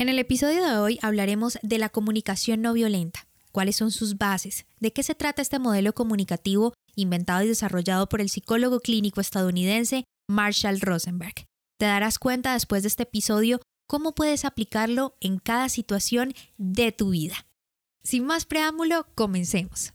En el episodio de hoy hablaremos de la comunicación no violenta, cuáles son sus bases, de qué se trata este modelo comunicativo inventado y desarrollado por el psicólogo clínico estadounidense Marshall Rosenberg. Te darás cuenta después de este episodio cómo puedes aplicarlo en cada situación de tu vida. Sin más preámbulo, comencemos.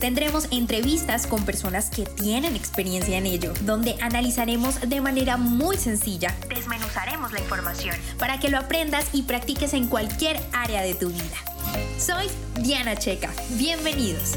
Tendremos entrevistas con personas que tienen experiencia en ello, donde analizaremos de manera muy sencilla, desmenuzaremos la información para que lo aprendas y practiques en cualquier área de tu vida. Soy Diana Checa. Bienvenidos.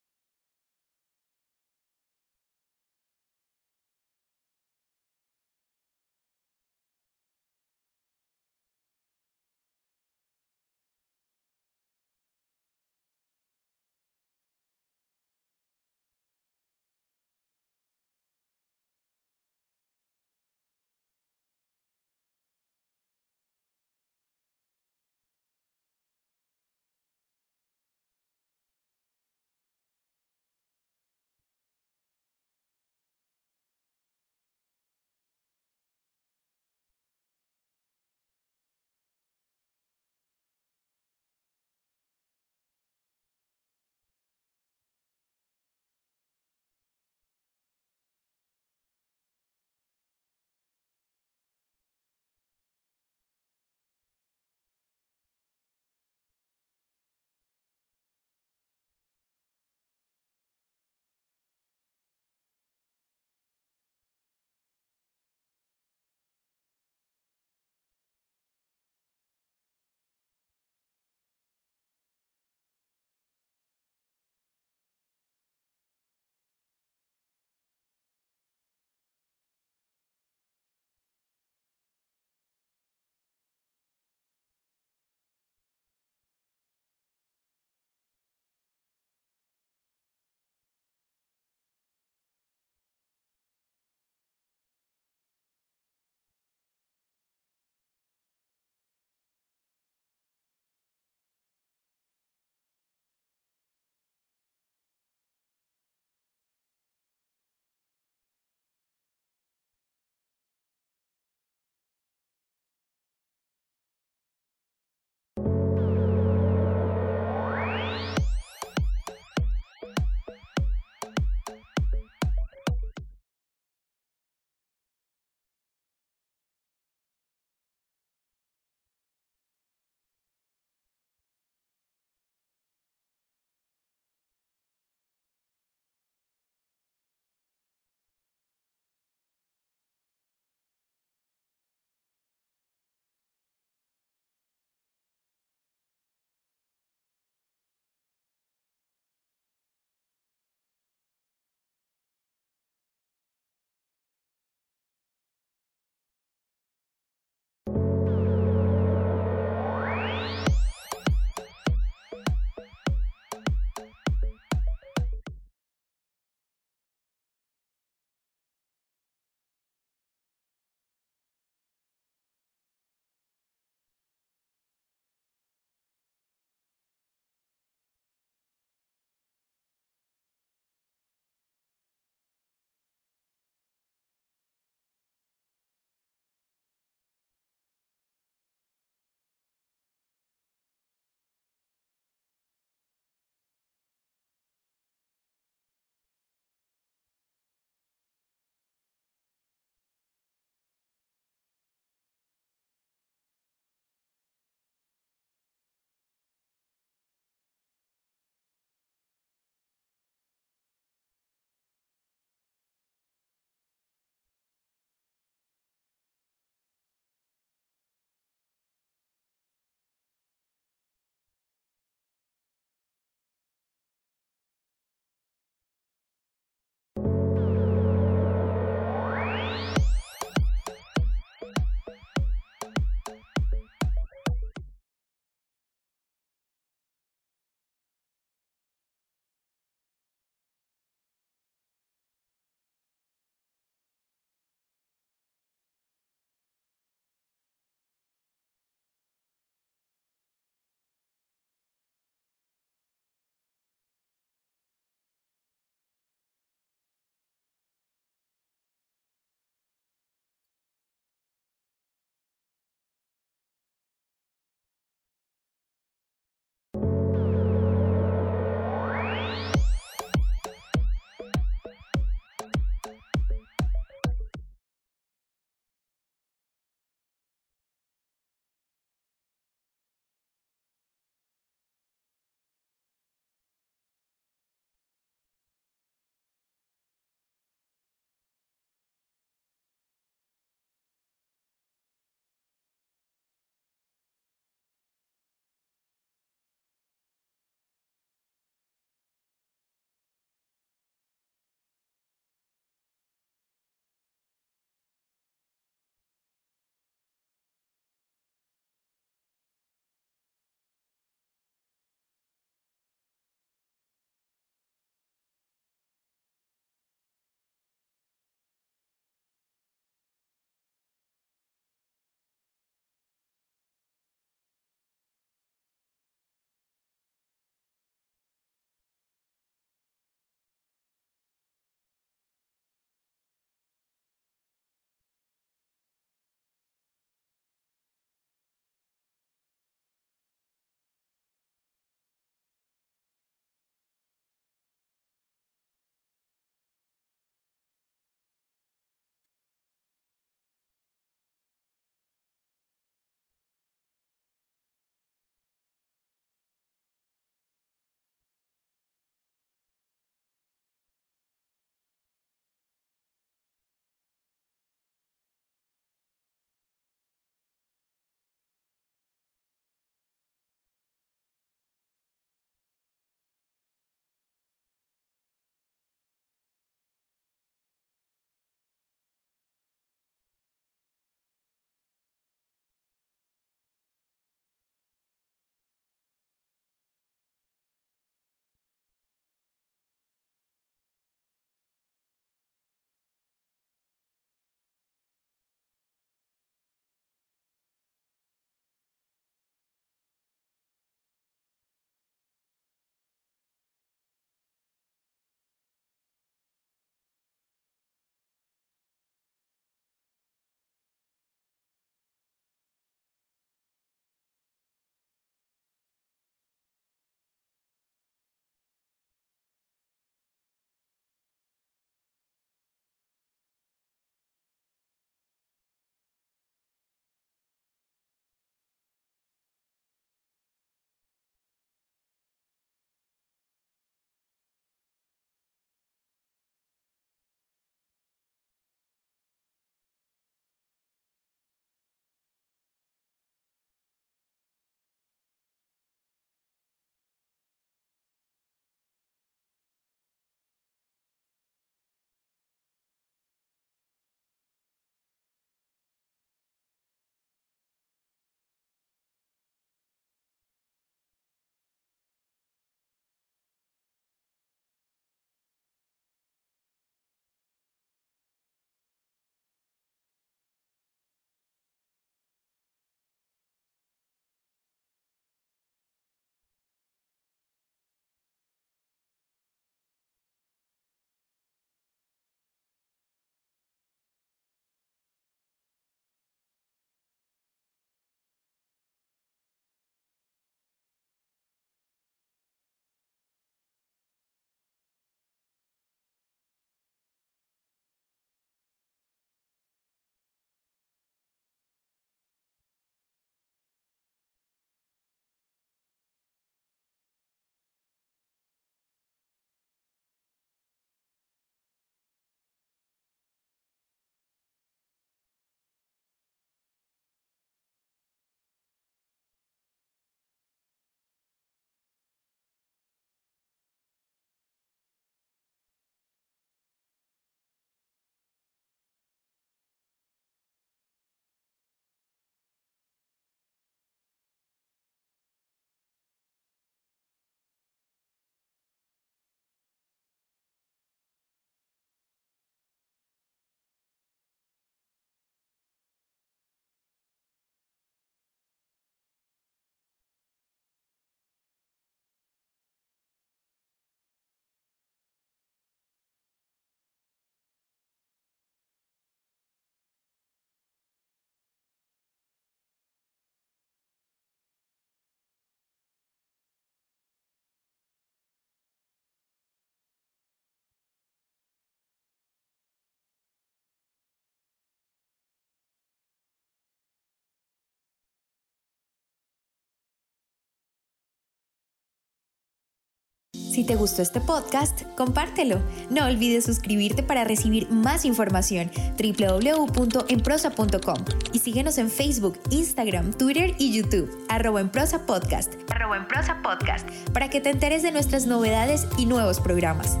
Si te gustó este podcast, compártelo. No olvides suscribirte para recibir más información. www.enprosa.com y síguenos en Facebook, Instagram, Twitter y YouTube, arroba en prosa podcast, arroba en prosa podcast, para que te enteres de nuestras novedades y nuevos programas.